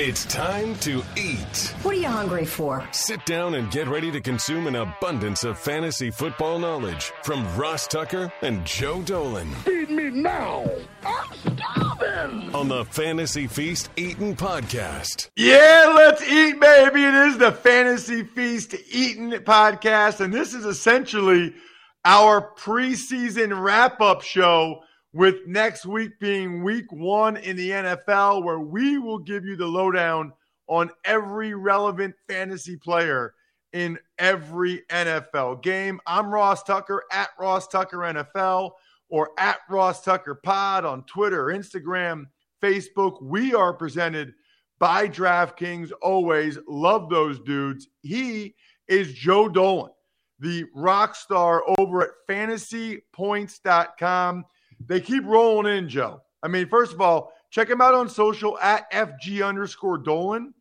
It's time to eat. What are you hungry for? Sit down and get ready to consume an abundance of fantasy football knowledge from Ross Tucker and Joe Dolan. Feed me now. I'm starving. On the Fantasy Feast Eating Podcast. Yeah, let's eat, baby. It is the Fantasy Feast Eating Podcast, and this is essentially our preseason wrap up show with next week being week one in the NFL, where we will give you the lowdown on every relevant fantasy player in every NFL game. I'm Ross Tucker at Ross Tucker NFL or at Ross Tucker Pod on Twitter, Instagram, Facebook. We are presented by DraftKings. Always love those dudes. He is Joe Dolan, the rock star over at fantasypoints.com. They keep rolling in, Joe. I mean, first of all, check him out on social at FG underscore Dolan.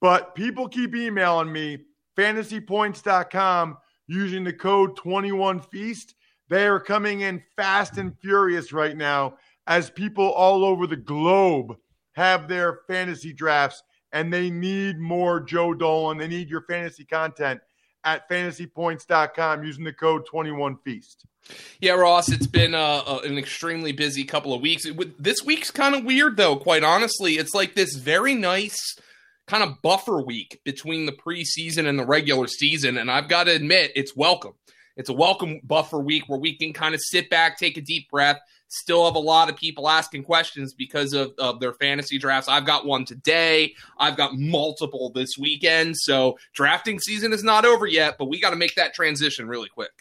But people keep emailing me, fantasypoints.com, using the code 21Feast. They are coming in fast and furious right now as people all over the globe have their fantasy drafts and they need more Joe Dolan. They need your fantasy content at fantasypoints.com using the code 21Feast. Yeah, Ross, it's been uh, uh, an extremely busy couple of weeks. This week's kind of weird, though, quite honestly. It's like this very nice kind of buffer week between the preseason and the regular season. And I've got to admit, it's welcome. It's a welcome buffer week where we can kind of sit back, take a deep breath, still have a lot of people asking questions because of, of their fantasy drafts. I've got one today. I've got multiple this weekend. So drafting season is not over yet, but we got to make that transition really quick.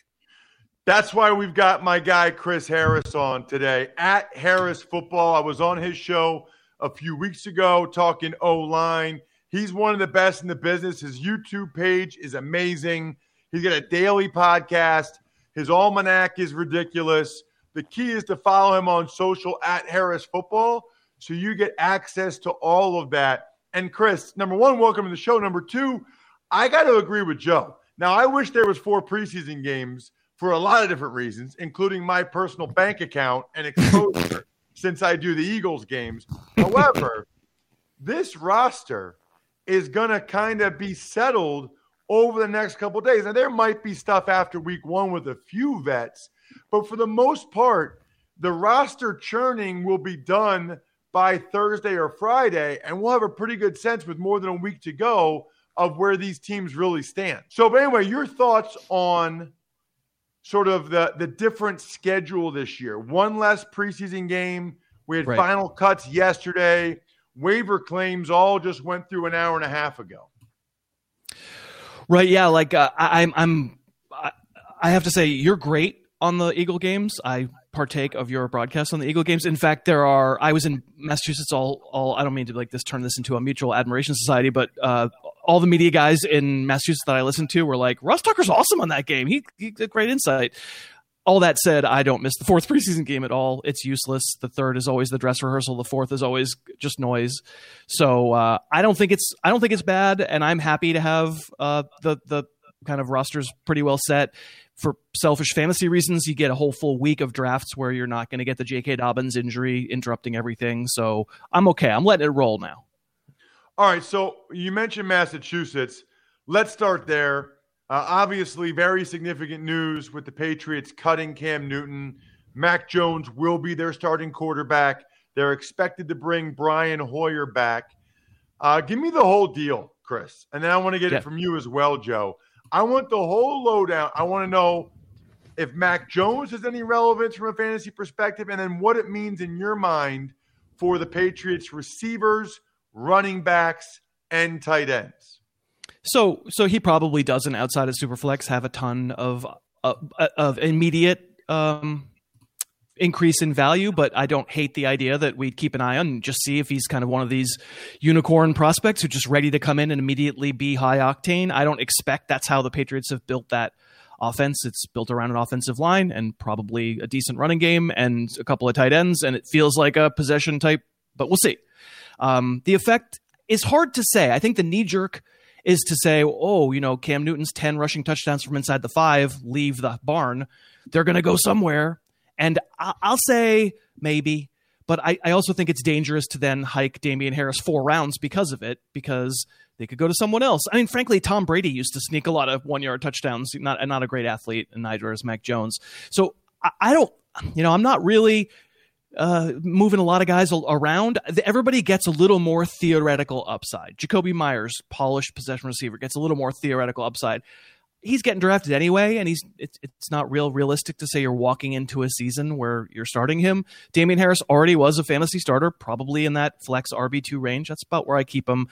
That's why we've got my guy Chris Harris on today at Harris Football. I was on his show a few weeks ago talking O line. He's one of the best in the business. His YouTube page is amazing. He's got a daily podcast. His almanac is ridiculous. The key is to follow him on social at Harris Football so you get access to all of that. And Chris, number one, welcome to the show. Number two, I got to agree with Joe. Now, I wish there was four preseason games for a lot of different reasons, including my personal bank account and exposure since I do the Eagles games. However, this roster is going to kind of be settled over the next couple days. And there might be stuff after week one with a few vets, but for the most part, the roster churning will be done by Thursday or Friday, and we'll have a pretty good sense with more than a week to go of where these teams really stand. So, but anyway, your thoughts on sort of the the different schedule this year. One less preseason game. We had right. final cuts yesterday. Waiver claims all just went through an hour and a half ago. Right. Yeah. Like uh, I, I'm. I'm. I have to say you're great on the Eagle games. I partake of your broadcast on the Eagle games. In fact, there are. I was in Massachusetts. All. All. I don't mean to like this turn this into a mutual admiration society, but uh, all the media guys in Massachusetts that I listened to were like, Ross Tucker's awesome on that game. He, he did great insight. All that said, I don't miss the fourth preseason game at all. It's useless. The third is always the dress rehearsal. The fourth is always just noise. So uh, I don't think it's I don't think it's bad, and I'm happy to have uh, the the kind of rosters pretty well set. For selfish fantasy reasons, you get a whole full week of drafts where you're not going to get the J.K. Dobbins injury interrupting everything. So I'm okay. I'm letting it roll now. All right. So you mentioned Massachusetts. Let's start there. Uh, obviously, very significant news with the Patriots cutting Cam Newton. Mac Jones will be their starting quarterback. They're expected to bring Brian Hoyer back. Uh, give me the whole deal, Chris. And then I want to get yeah. it from you as well, Joe. I want the whole lowdown. I want to know if Mac Jones has any relevance from a fantasy perspective, and then what it means in your mind for the Patriots receivers, running backs, and tight ends. So, so he probably doesn't outside of Superflex have a ton of uh, of immediate um, increase in value, but I don't hate the idea that we'd keep an eye on and just see if he's kind of one of these unicorn prospects who's just ready to come in and immediately be high octane. I don't expect that's how the Patriots have built that offense. It's built around an offensive line and probably a decent running game and a couple of tight ends, and it feels like a possession type, but we'll see. Um, the effect is hard to say. I think the knee jerk is to say, oh, you know, Cam Newton's 10 rushing touchdowns from inside the five leave the barn. They're going to go somewhere. And I'll say maybe, But I, I also think it's dangerous to then hike Damien Harris four rounds because of it, because they could go to someone else. I mean, frankly, Tom Brady used to sneak a lot of one yard touchdowns. Not not a great athlete, and neither is Mac Jones. So I, I don't, you know, I'm not really uh, moving a lot of guys around. Everybody gets a little more theoretical upside. Jakobi Meyers, polished possession receiver, gets a little more theoretical upside. He's getting drafted anyway, and he's it's, it's not real realistic to say you're walking into a season where you're starting him. Damien Harris already was a fantasy starter, probably in that flex RB two range. That's about where I keep him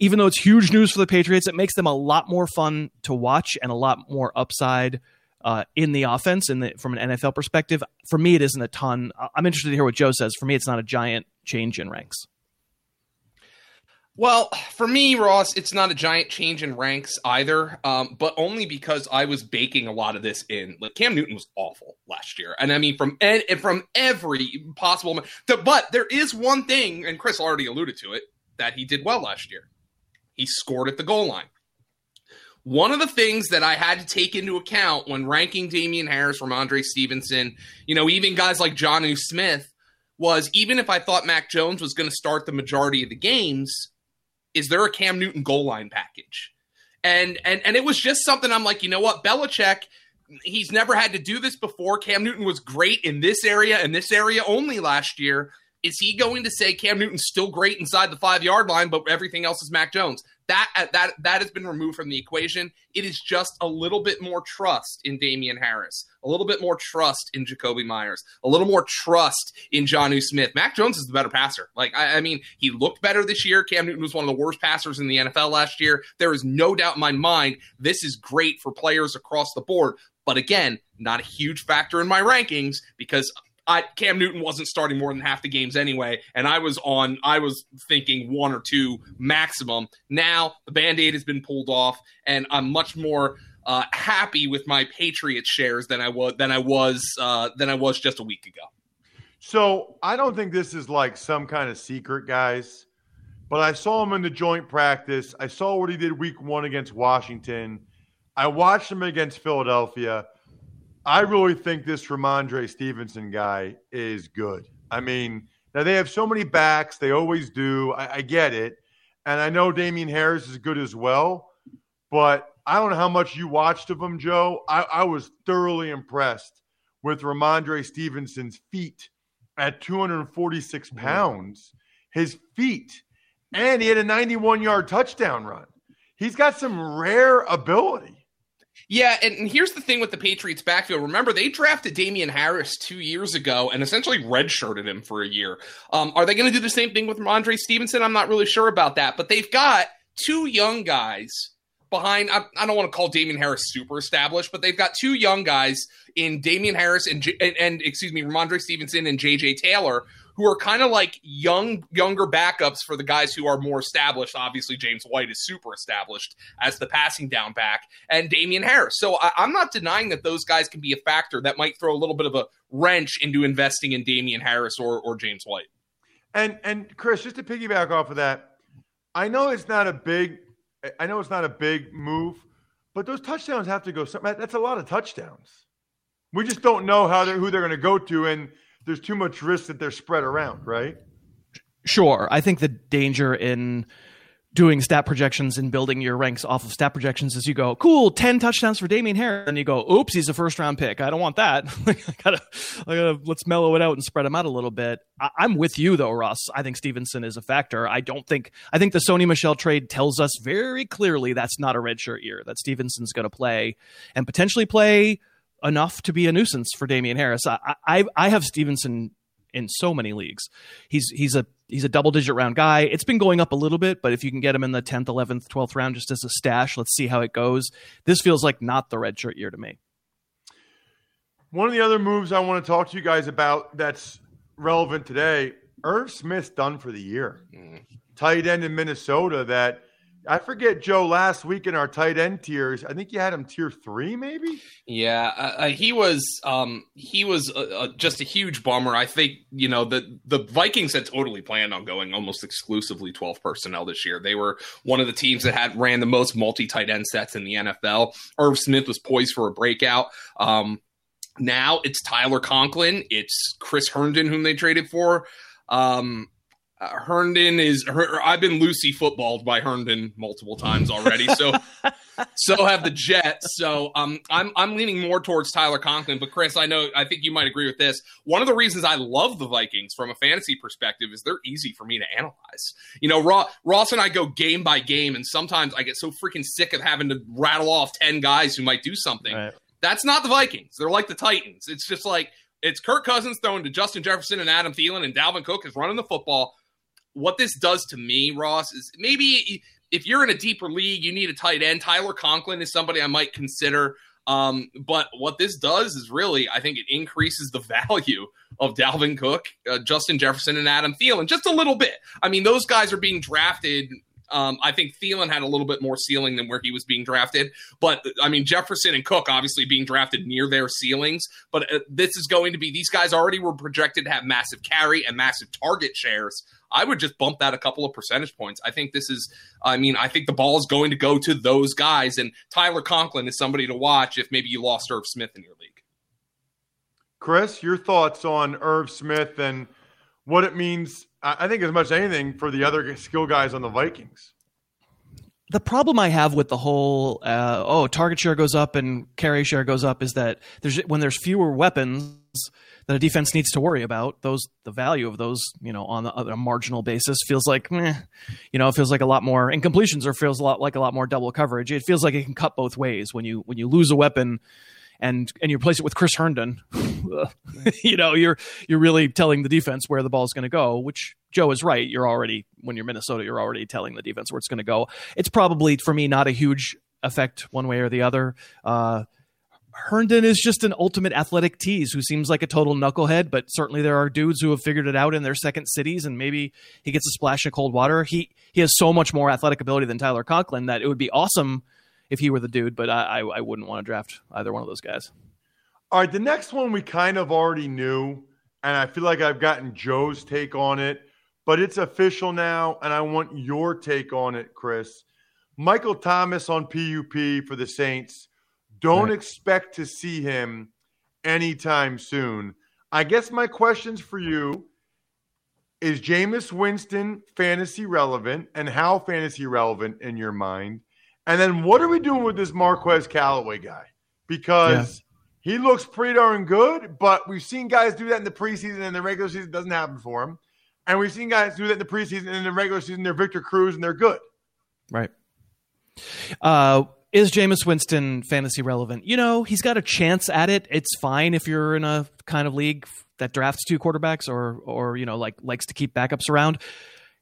even though it's huge news for the Patriots, it makes them a lot more fun to watch and a lot more upside uh, in the offense. And from an NFL perspective, for me, it isn't a ton. I'm interested to hear what Joe says. For me, it's not a giant change in ranks. Well, for me, Ross, it's not a giant change in ranks either, um, but only because I was baking a lot of this in. Like Cam Newton was awful last year, and I mean from and from every possible. But there is one thing, and Chris already alluded to it, that he did well last year. He scored at the goal line. One of the things that I had to take into account when ranking Damien Harris, Rhamondre Stevenson, you know, even guys like Jonnu Smith, was even if I thought Mac Jones was going to start the majority of the games, is there a Cam Newton goal line package? And and and it was just something I'm like, you know what, Belichick, he's never had to do this before. Cam Newton was great in this area and this area only last year. Is he going to say Cam Newton's still great inside the five yard line, but everything else is Mac Jones? That uh, that that has been removed from the equation. It is just a little bit more trust in Damien Harris, a little bit more trust in Jakobi Meyers, a little more trust in Jonnu Smith. Mac Jones is the better passer. Like I, I mean, he looked better this year. Cam Newton was one of the worst passers in the NFL last year. There is no doubt in my mind this is great for players across the board. But again, not a huge factor in my rankings because I, Cam Newton wasn't starting more than half the games anyway, and I was on. I was thinking one or two maximum. Now the band aid has been pulled off, and I'm much more uh, happy with my Patriots shares than I was than I was uh, than I was just a week ago. So I don't think this is like some kind of secret, guys. But I saw him in the joint practice. I saw what he did week one against Washington. I watched him against Philadelphia. I really think this Rhamondre Stevenson guy is good. I mean, now they have so many backs, they always do. I, I get it. And I know Damien Harris is good as well, but I don't know how much you watched of him, Joe. I, I was thoroughly impressed with Rhamondre Stevenson's feet at 246 mm-hmm. pounds. His feet. And he had a 91 yard touchdown run. He's got some rare ability. Yeah, and here's the thing with the Patriots backfield. Remember, they drafted Damien Harris two years ago and essentially redshirted him for a year. Um, are they going to do the same thing with Andre Stevenson? I'm not really sure about that, but they've got two young guys behind. I, I don't want to call Damien Harris super established, but they've got two young guys in Damien Harris and, and, and excuse me, Rhamondre Stevenson and JJ Taylor who are kind of like young, younger backups for the guys who are more established. Obviously, James White is super established as the passing down back, and Damien Harris. So I, I'm not denying that those guys can be a factor that might throw a little bit of a wrench into investing in Damien Harris or, or James White. And and Chris, just to piggyback off of that, I know it's not a big, I know it's not a big move, but those touchdowns have to go. That's a lot of touchdowns. We just don't know how they're who they're going to go to, and there's too much risk that they're spread around, right? Sure. I think the danger in doing stat projections and building your ranks off of stat projections is you go, cool, 10 touchdowns for Damien Harris. And you go, oops, he's a first round pick. I don't want that. I gotta, I gotta, let's mellow it out and spread him out a little bit. I, am with you though, Russ. I think Stevenson is a factor. I don't think, I think the Sony Michel trade tells us very clearly that's not a redshirt year, that Stevenson's going to play and potentially play enough to be a nuisance for Damien Harris. I, I, I have Stevenson in so many leagues. He's he's a he's a double digit round guy. It's been going up a little bit, but if you can get him in the tenth, eleventh, twelfth round just as a stash, let's see how it goes. This feels like not the redshirt year to me. One of the other moves I want to talk to you guys about that's relevant today. Irv Smith's done for the year. Mm. Tight end in Minnesota that I forget, Joe. Last week in our tight end tiers, I think you had him tier three, maybe. Yeah, uh, uh he was. Um, he was uh, uh, just a huge bummer. I think you know the the Vikings had totally planned on going almost exclusively twelve personnel this year. They were one of the teams that had ran the most multi tight end sets in the NFL. Irv Smith was poised for a breakout. Um, now it's Tyler Conklin, it's Chris Herndon, whom they traded for. Um, uh, Herndon is. Her, I've been Lucy footballed by Herndon multiple times already. So, so have the Jets. So, um, I'm I'm leaning more towards Tyler Conklin. But Chris, I know I think you might agree with this. One of the reasons I love the Vikings from a fantasy perspective is they're easy for me to analyze. You know, Ross, Ross and I go game by game, and sometimes I get so freaking sick of having to rattle off ten guys who might do something. Right. That's not the Vikings. They're like the Titans. It's just like it's Kirk Cousins throwing to Justin Jefferson and Adam Thielen, and Dalvin Cook is running the football what this does to me, Ross, is maybe if you're in a deeper league, you need a tight end. Tyler Conklin is somebody I might consider. Um, but what this does is really, I think it increases the value of Dalvin Cook, uh, Justin Jefferson, and Adam Thielen just a little bit. I mean, those guys are being drafted um, I think Thielen had a little bit more ceiling than where he was being drafted. But I mean, Jefferson and Cook obviously being drafted near their ceilings. But uh, this is going to be these guys already were projected to have massive carry and massive target shares. I would just bump that a couple of percentage points. I think this is, I mean, I think the ball is going to go to those guys. And Tyler Conklin is somebody to watch if maybe you lost Irv Smith in your league. Chris, your thoughts on Irv Smith and what it means I think as much as anything for the other skill guys on the Vikings. The problem I have with the whole uh, oh target share goes up and carry share goes up is that there's when there's fewer weapons that a defense needs to worry about those the value of those you know on, a marginal basis feels like meh, you know it feels like a lot more incompletions or feels a lot like a lot more double coverage it feels like it can cut both ways when you when you lose a weapon and and you replace it with Chris Herndon, you know, you're you're really telling the defense where the ball is going to go. Which Joe is right. You're already when you're Minnesota, you're already telling the defense where it's going to go. It's probably for me not a huge effect one way or the other. Uh, Herndon is just an ultimate athletic tease who seems like a total knucklehead, but certainly there are dudes who have figured it out in their second cities, and maybe he gets a splash of cold water. He he has so much more athletic ability than Tyler Conklin that it would be awesome if he were the dude, but I, I, I wouldn't want to draft either one of those guys. All right, the next one we kind of already knew, and I feel like I've gotten Joe's take on it, but it's official now, and I want your take on it, Chris. Michael Thomas on PUP for the Saints. Don't right. expect to see him anytime soon. I guess my questions for you is Jameis Winston fantasy relevant and how fantasy relevant in your mind? And then what are we doing with this Marquez Callaway guy? Because yeah. he looks pretty darn good, but we've seen guys do that in the preseason and the regular season doesn't happen for him. And we've seen guys do that in the preseason and in the regular season they're Victor Cruz and they're good. Right. Uh, is Jameis Winston fantasy relevant? You know, he's got a chance at it. It's fine if you're in a kind of league that drafts two quarterbacks or or you know like likes to keep backups around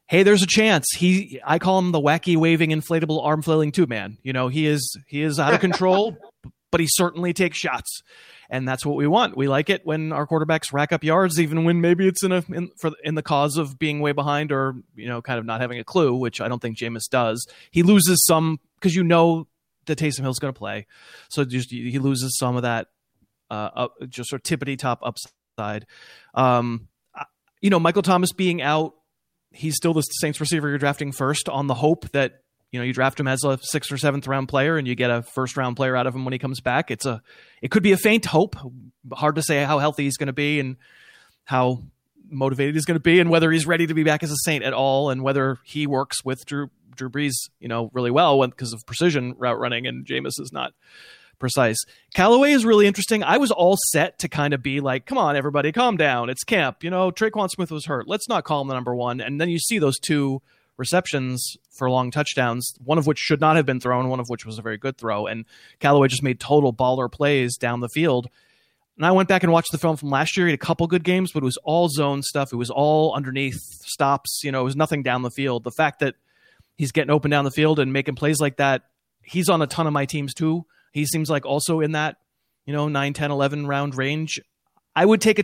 hey, there's a chance. He, I call him the wacky waving inflatable arm flailing tube man. You know, he is he is out of control, but he certainly takes shots, and that's what we want. We like it when our quarterbacks rack up yards, even when maybe it's in a in, for in the cause of being way behind or you know kind of not having a clue, which I don't think Jameis does. He loses some because you know that Taysom Hill's going to play, so just he loses some of that uh, up, just sort of tippity top upside. Um, you know, Michael Thomas being out he's still the Saints receiver you're drafting first on the hope that you know you draft him as a sixth or seventh round player and you get a first round player out of him when he comes back. It's a it could be a faint hope. Hard to say how healthy he's going to be and how motivated he's going to be and whether he's ready to be back as a Saint at all and whether he works with Drew Drew Brees you know really well because of precision route running and Jameis is not precise. Callaway is really interesting. I was all set to kind of be like, come on, everybody, calm down. It's camp. You know, Tre'Quan Smith was hurt. Let's not call him the number one. And then you see those two receptions for long touchdowns, one of which should not have been thrown, one of which was a very good throw. And Callaway just made total baller plays down the field. And I went back and watched the film from last year. He had a couple good games, but it was all zone stuff. It was all underneath stops. You know, it was nothing down the field. The fact that he's getting open down the field and making plays like that, he's on a ton of my teams too. He seems like also in that, you know, 9, 10, 11 round range. I would take a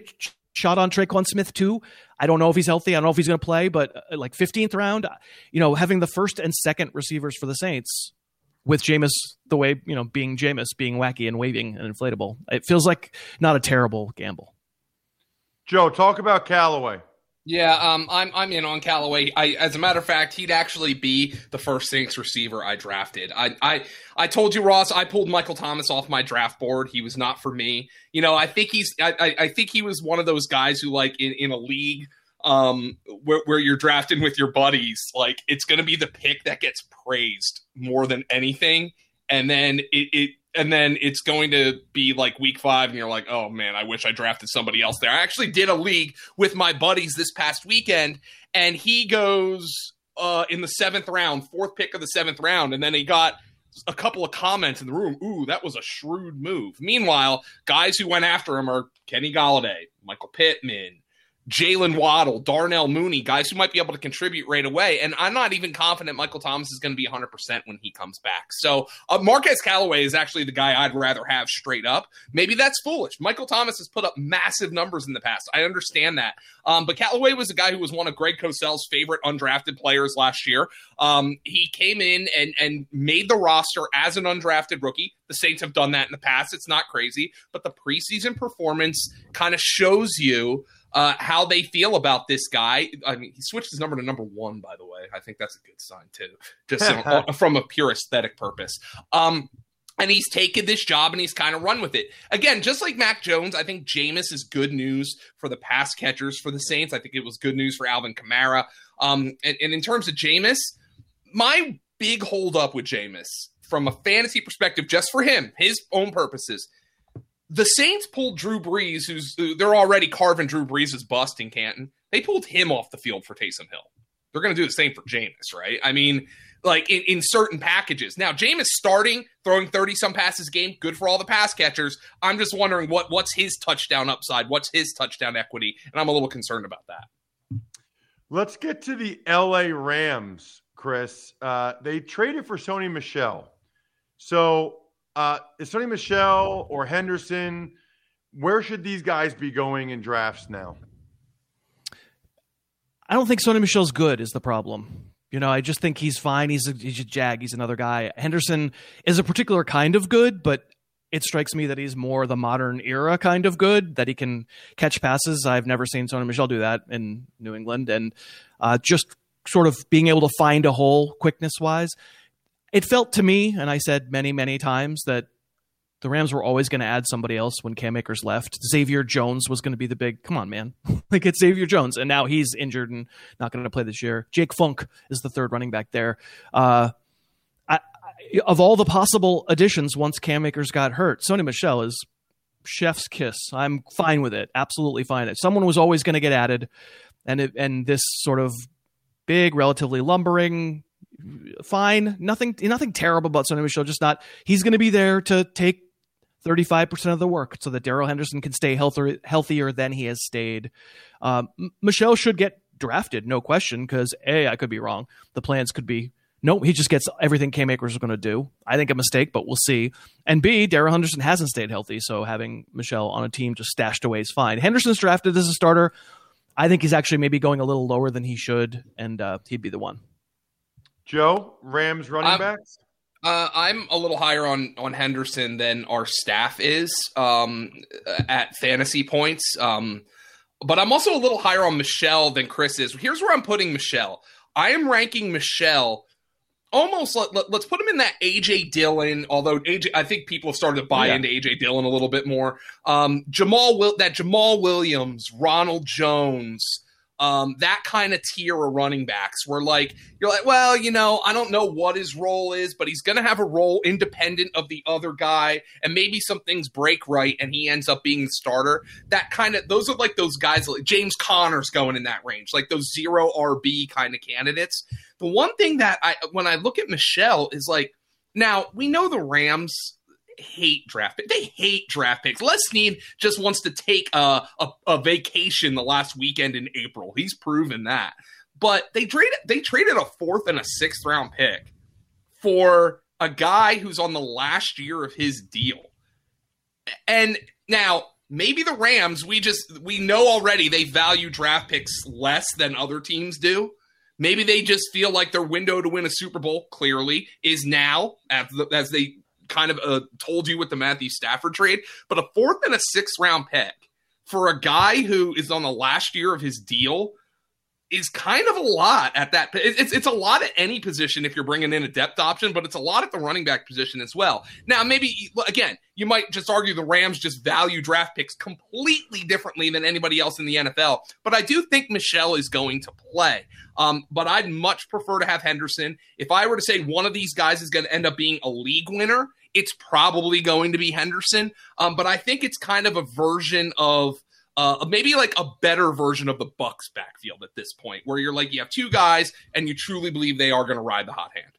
shot on Tre'Quan Smith too. I don't know if he's healthy. I don't know if he's going to play, but uh, like 15th round, you know, having the first and second receivers for the Saints with Jameis the way, you know, being Jameis, being wacky and waving and inflatable. It feels like not a terrible gamble. Joe, talk about Callaway. Yeah, um, I'm I'm in on Callaway. I, as a matter of fact, he'd actually be the first Saints receiver I drafted. I, I I told you, Ross, I pulled Michael Thomas off my draft board. He was not for me. You know, I think he's I, I think he was one of those guys who like in, in a league um, where, where you're drafting with your buddies, like it's to be the pick that gets praised more than anything, and then it, it and then it's going to be like week five, and you're like, oh man, I wish I drafted somebody else there. I actually did a league with my buddies this past weekend, and he goes uh, in the seventh round, fourth pick of the seventh round, and then he got a couple of comments in the room. Ooh, that was a shrewd move. Meanwhile, guys who went after him are Kenny Golladay, Michael Pittman, Jaylen Waddle, Darnell Mooney, guys who might be able to contribute right away. And I'm not even confident Michael Thomas is going to be 100% when he comes back. So uh, Marquez Callaway is actually the guy I'd rather have straight up. Maybe that's foolish. Michael Thomas has put up massive numbers in the past. I understand that. Um, but Callaway was a guy who was one of Greg Cosell's favorite undrafted players last year. Um, he came in and, and made the roster as an undrafted rookie. The Saints have done that in the past. It's not crazy, but the preseason performance kind of shows you uh, how they feel about this guy. I mean, he switched his number to number one, by the way. I think that's a good sign too, just from a pure aesthetic purpose. Um, and he's taken this job and he's kind of run with it. Again, just like Mac Jones, I think Jameis is good news for the pass catchers for the Saints. I think it was good news for Alvin Kamara. Um, and, and in terms of Jameis, my big holdup with Jameis from a fantasy perspective, just for him, his own purposes, the Saints pulled Drew Brees, who's they're already carving Drew Brees' bust in Canton. They pulled him off the field for Taysom Hill. They're going to do the same for Jameis, right? I mean, like in, in certain packages. Now, Jameis starting, throwing 30 some passes game, good for all the pass catchers. I'm just wondering what what's his touchdown upside? What's his touchdown equity? And I'm a little concerned about that. Let's get to the LA Rams, Chris. Uh, they traded for Sony Michel. So uh, is Sony Michel or Henderson? Where should these guys be going in drafts now? I don't think Sony Michel's good. Is the problem? You know, I just think he's fine. He's a, he's a jag. He's another guy. Henderson is a particular kind of good, but it strikes me that he's more the modern era kind of good. That he can catch passes. I've never seen Sony Michel do that in New England, and uh, just sort of being able to find a hole quickness wise it felt to me, and I said many, many times that the Rams were always going to add somebody else when Cam Akers left. Xavier Jones was going to be the big, come on, man. like it's Xavier Jones. And now he's injured and not going to play this year. Jake Funk is the third running back there. Uh, I, I, of all the possible additions once Cam Akers got hurt, Sony Michel is chef's kiss. I'm fine with it. Absolutely fine. It someone was always going to get added. And, it, and this sort of big, relatively lumbering, fine. Nothing nothing terrible about Sony Michel, Just not he's going to be there to take 35% of the work so that Darrell Henderson can stay healthier healthier than he has stayed. Um, Michel should get drafted, no question, because A, I could be wrong. The plans could be no, he just gets everything Cam Akers is going to do. I think a mistake, but we'll see. And B, Darrell Henderson hasn't stayed healthy, so having Michel on a team just stashed away is fine. Henderson's drafted as a starter. I think he's actually maybe going a little lower than he should, and uh, he'd be the one. Joe, Rams running I'm, backs. Uh, I'm a little higher on on Henderson than our staff is um, at fantasy points. Um, but I'm also a little higher on Michel than Chris is. Here's where I'm putting Michel. I am ranking Michel almost let, us let, put him in that AJ Dillon. Although AJ, I think people have started to buy yeah. into AJ Dillon a little bit more. Um, Jamal will that Jamaal Williams, Ronald Jones, um, that kind of tier of running backs where like you're like, well, you know, I don't know what his role is, but he's gonna have a role independent of the other guy, and maybe some things break right and he ends up being the starter. That kind of those are like those guys like James Conner's going in that range, like those zero RB kind of candidates. The one thing that I when I look at Michel is like now we know the Rams hate draft picks. They hate draft picks. Les Snead just wants to take a, a, a vacation the last weekend in April. He's proven that. But they traded they traded a fourth and a sixth round pick for a guy who's on the last year of his deal. And now maybe the Rams, we just we know already they value draft picks less than other teams do. Maybe they just feel like their window to win a Super Bowl clearly is now as, as they kind of uh, told you with the Matthew Stafford trade, but a fourth and a sixth round pick for a guy who is on the last year of his deal is kind of a lot at that. It's it's a lot at any position if you're bringing in a depth option, but it's a lot at the running back position as well. Now, maybe again, you might just argue the Rams just value draft picks completely differently than anybody else in the NFL, but I do think Michel is going to play. Um, but I'd much prefer to have Henderson. If I were to say one of these guys is going to end up being a league winner, it's probably going to be Henderson. Um, but I think it's kind of a version of uh, maybe like a better version of the Bucks backfield at this point, where you're like you have two guys and you truly believe they are going to ride the hot hand.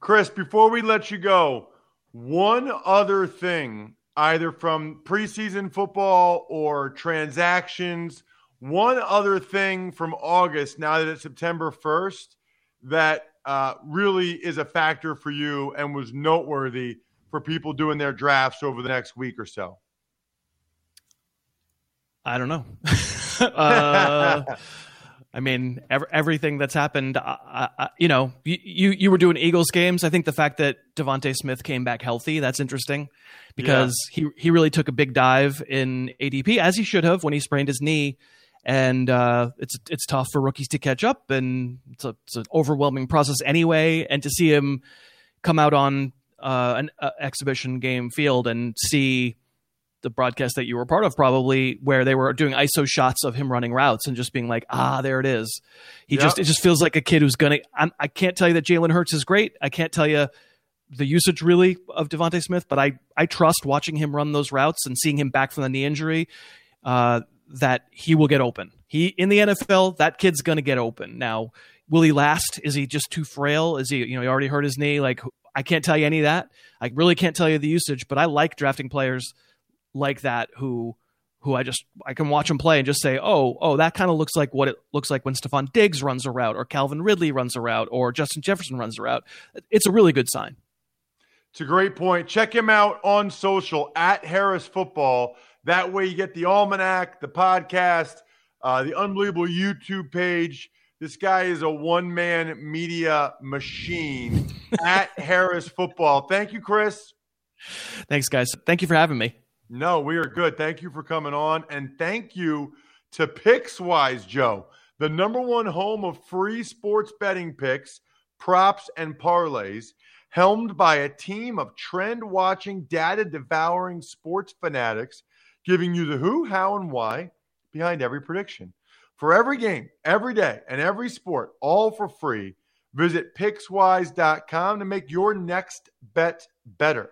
Chris, before we let you go, one other thing, either from preseason football or transactions, one other thing from August, now that it's September 1st, that uh, really is a factor for you and was noteworthy for people doing their drafts over the next week or so. I don't know. uh, I mean, every, everything that's happened. Uh, uh, you know, you, you, you were doing Eagles games. I think the fact that DeVonta Smith came back healthy that's interesting because yeah. he he really took a big dive in ADP as he should have when he sprained his knee, and uh, it's it's tough for rookies to catch up, and it's, a, it's an overwhelming process anyway. And to see him come out on uh, an uh, exhibition game field and see the broadcast that you were part of probably where they were doing iso shots of him running routes and just being like ah there it is. He yep. just it just feels like a kid who's gonna I'm, i can not tell you that jalen hurts is great. I can't tell you the usage really of DeVonta Smith but i i trust watching him run those routes and seeing him back from the knee injury uh, that he will get open. He in the nfl that kid's gonna get open. Now will he last? Is he just too frail? Is he you know he already hurt his knee? Like i can't tell you any of that. I really can't tell you the usage but i like drafting players like that who who I just I can watch him play and just say, oh, oh, that kind of looks like what it looks like when Stefon Diggs runs a route, or Calvin Ridley runs a route, or Justin Jefferson runs a route. It's a really good sign. It's a great point. Check him out on social at Harris Football. That way, you get the almanac, the podcast, uh, the unbelievable YouTube page. This guy is a one man media machine at Harris Football. Thank you, Chris. Thanks, guys. Thank you for having me. No, we are good. Thank you for coming on. And thank you to Pickswise, Joe, the number one home of free sports betting picks, props, and parlays, helmed by a team of trend watching, data devouring sports fanatics, giving you the who, how, and why behind every prediction. For every game, every day, and every sport, all for free, visit Pickswise.com to make your next bet better.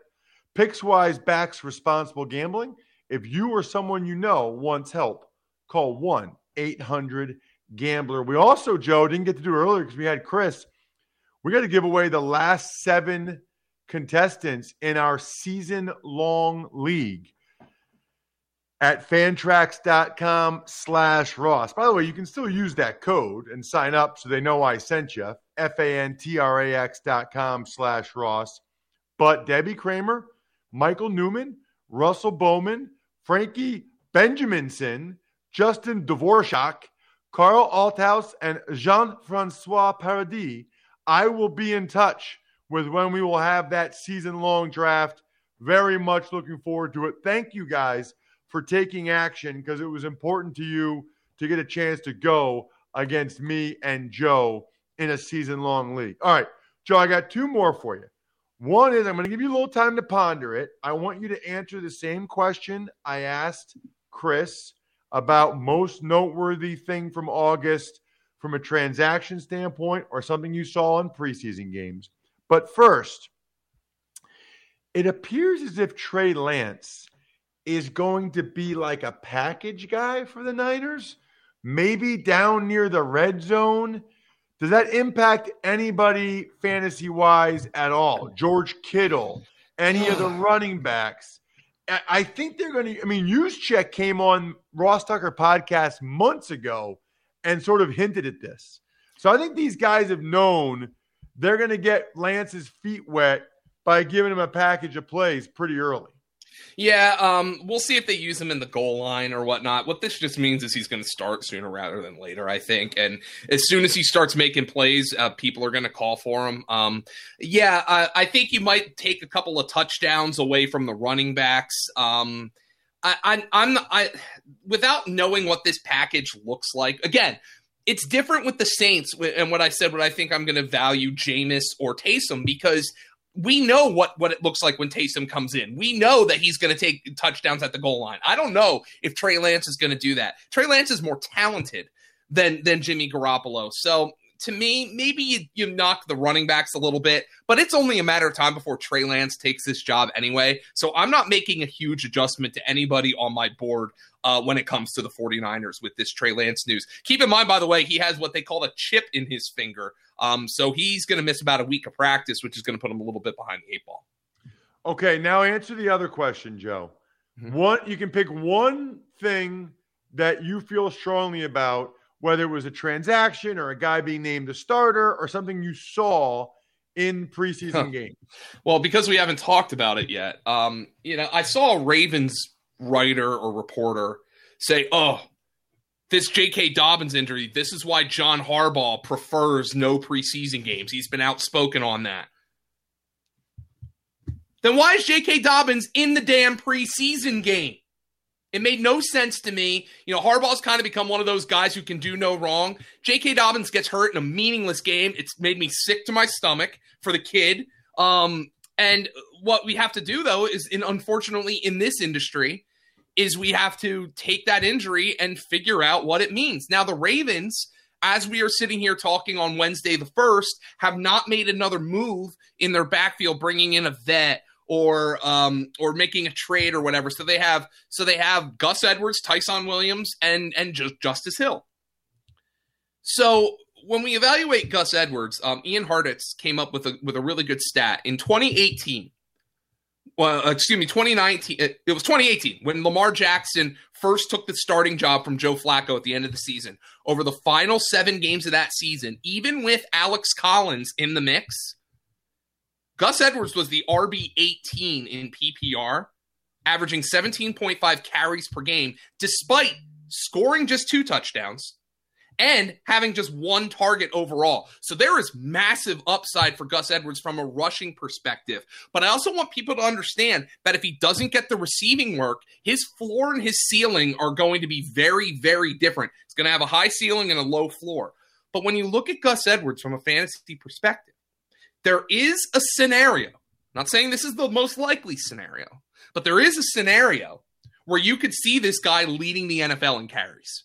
Pickswise backs responsible gambling. If you or someone you know wants help, call 1 800 Gambler. We also, Joe, didn't get to do earlier because we had Chris. We got to give away the last seven contestants in our season long league at fantrax.com slash Ross. By the way, you can still use that code and sign up so they know I sent you. F-A-N-T-R-A-X dot com slash Ross. But Debbie Kramer – Michael Newman, Russell Bowman, Frankie Benjaminson, Justin Dvorak, Carl Althaus, and Jean Francois Paradis. I will be in touch with when we will have that season long draft. Very much looking forward to it. Thank you guys for taking action because it was important to you to get a chance to go against me and Joe in a season long league. All right, Joe, I got two more for you. One is I'm going to give you a little time to ponder it. I want you to answer the same question I asked Chris about most noteworthy thing from August from a transaction standpoint or something you saw in preseason games. But first, it appears as if Trey Lance is going to be like a package guy for the Niners, maybe down near the red zone does that impact anybody fantasy wise at all? George Kittle, any of the running backs? I think they're going to. I mean, Juszczyk came on Ross Tucker podcast months ago and sort of hinted at this. So I think these guys have known they're going to get Lance's feet wet by giving him a package of plays pretty early. Yeah, um, we'll see if they use him in the goal line or whatnot. What this just means is he's going to start sooner rather than later, I think. And as soon as he starts making plays, uh, people are going to call for him. Um, yeah, I, I, think you might take a couple of touchdowns away from the running backs. Um, I, I, I'm I without knowing what this package looks like. Again, it's different with the Saints and what I said, what I think I'm going to value Jameis or Taysom because we know what what it looks like when Taysom comes in. We know that he's going to take touchdowns at the goal line. I don't know if Trey Lance is going to do that. Trey Lance is more talented than than Jimmy Garoppolo. So to me, maybe you, you knock the running backs a little bit, but it's only a matter of time before Trey Lance takes this job anyway. So I'm not making a huge adjustment to anybody on my board uh, when it comes to the 49ers with this Trey Lance news. Keep in mind, by the way, he has what they call a chip in his finger. Um, so he's going to miss about a week of practice, which is going to put him a little bit behind the eight ball. Okay, now answer the other question, Joe. Mm-hmm. What you can pick one thing that you feel strongly about whether it was a transaction or a guy being named a starter or something you saw in preseason huh. games? Well, because we haven't talked about it yet, um, you know, I saw a Ravens writer or reporter say, "Oh, this J.K. Dobbins injury. This is why John Harbaugh prefers no preseason games. He's been outspoken on that." Then why is J.K. Dobbins in the damn preseason game? It made no sense to me. You know, Harbaugh's kind of become one of those guys who can do no wrong. J.K. Dobbins gets hurt in a meaningless game. It's made me sick to my stomach for the kid. Um, and what we have to do, though, is in unfortunately in this industry, is we have to take that injury and figure out what it means. Now, the Ravens, as we are sitting here talking on Wednesday the 1st, have not made another move in their backfield, bringing in a vet or um, or making a trade or whatever. So they have so they have Gus Edwards, Ty'Son Williams, and and just Justice Hill. So when we evaluate Gus Edwards, um, Ian Hartitz came up with a with a really good stat in 2018. Well, uh, excuse me, 2019. It, it was 2018 when Lamar Jackson first took the starting job from Joe Flacco at the end of the season. Over the final seven games of that season, even with Alex Collins in the mix, Gus Edwards was the RB 18 in PPR, averaging 17.5 carries per game, despite scoring just two touchdowns and having just one target overall. So there is massive upside for Gus Edwards from a rushing perspective. But I also want people to understand that if he doesn't get the receiving work, his floor and his ceiling are going to be very, very different. It's going to have a high ceiling and a low floor. But when you look at Gus Edwards from a fantasy perspective, there is a scenario. Not saying this is the most likely scenario, but there is a scenario where you could see this guy leading the NFL in carries.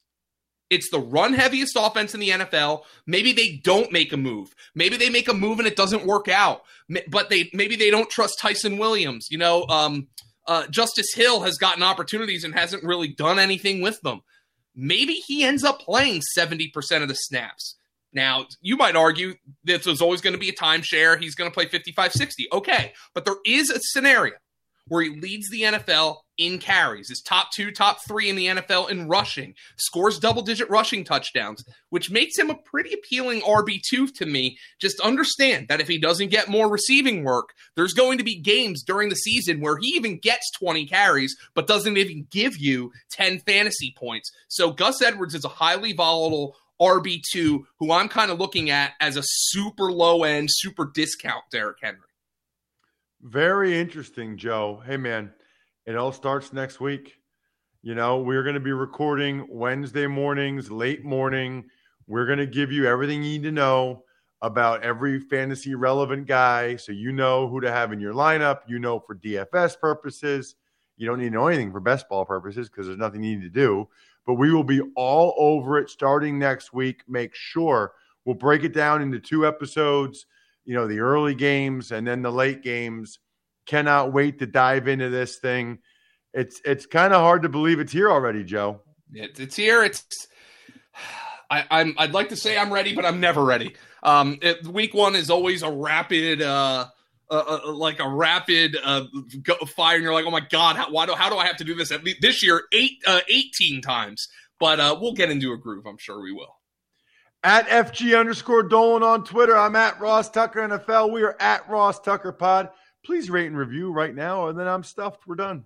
It's the run heaviest offense in the NFL. Maybe they don't make a move. Maybe they make a move and it doesn't work out. But they maybe they don't trust Ty'Son Williams. You know, um, uh, Justice Hill has gotten opportunities and hasn't really done anything with them. Maybe he ends up playing 70% of the snaps. Now, you might argue this was always going to be a timeshare. He's going to play 55 60. Okay. But there is a scenario where he leads the NFL in carries, is top two, top three in the NFL in rushing, scores double digit rushing touchdowns, which makes him a pretty appealing RB2 to me. Just understand that if he doesn't get more receiving work, there's going to be games during the season where he even gets 20 carries, but doesn't even give you 10 fantasy points. So Gus Edwards is a highly volatile RB2 who I'm kind of looking at as a super low end, super discount Derrick Henry. Very interesting, Joe. Hey, man, it all starts next week. You know, we're going to be recording Wednesday mornings, late morning. We're going to give you everything you need to know about every fantasy relevant guy so you know who to have in your lineup. You know, for DFS purposes, you don't need to know anything for best ball purposes because there's nothing you need to do but we will be all over it starting next week. Make sure we'll break it down into two episodes, you know, the early games and then the late games. Cannot wait to dive into this thing. It's it's kind of hard to believe it's here already, Joe. It, it's here. It's I, I'm I'd like to say I'm ready, but I'm never ready. Um, it, week one is always a rapid uh uh, like a rapid uh, fire, and you're like, oh my god, how, why do how do I have to do this at least this year eight uh, 18 times? But uh, we'll get into a groove. I'm sure we will. At FG underscore Dolan on Twitter. I'm at Ross Tucker NFL. We are at Ross Tucker Pod. Please rate and review right now, and then I'm stuffed. We're done.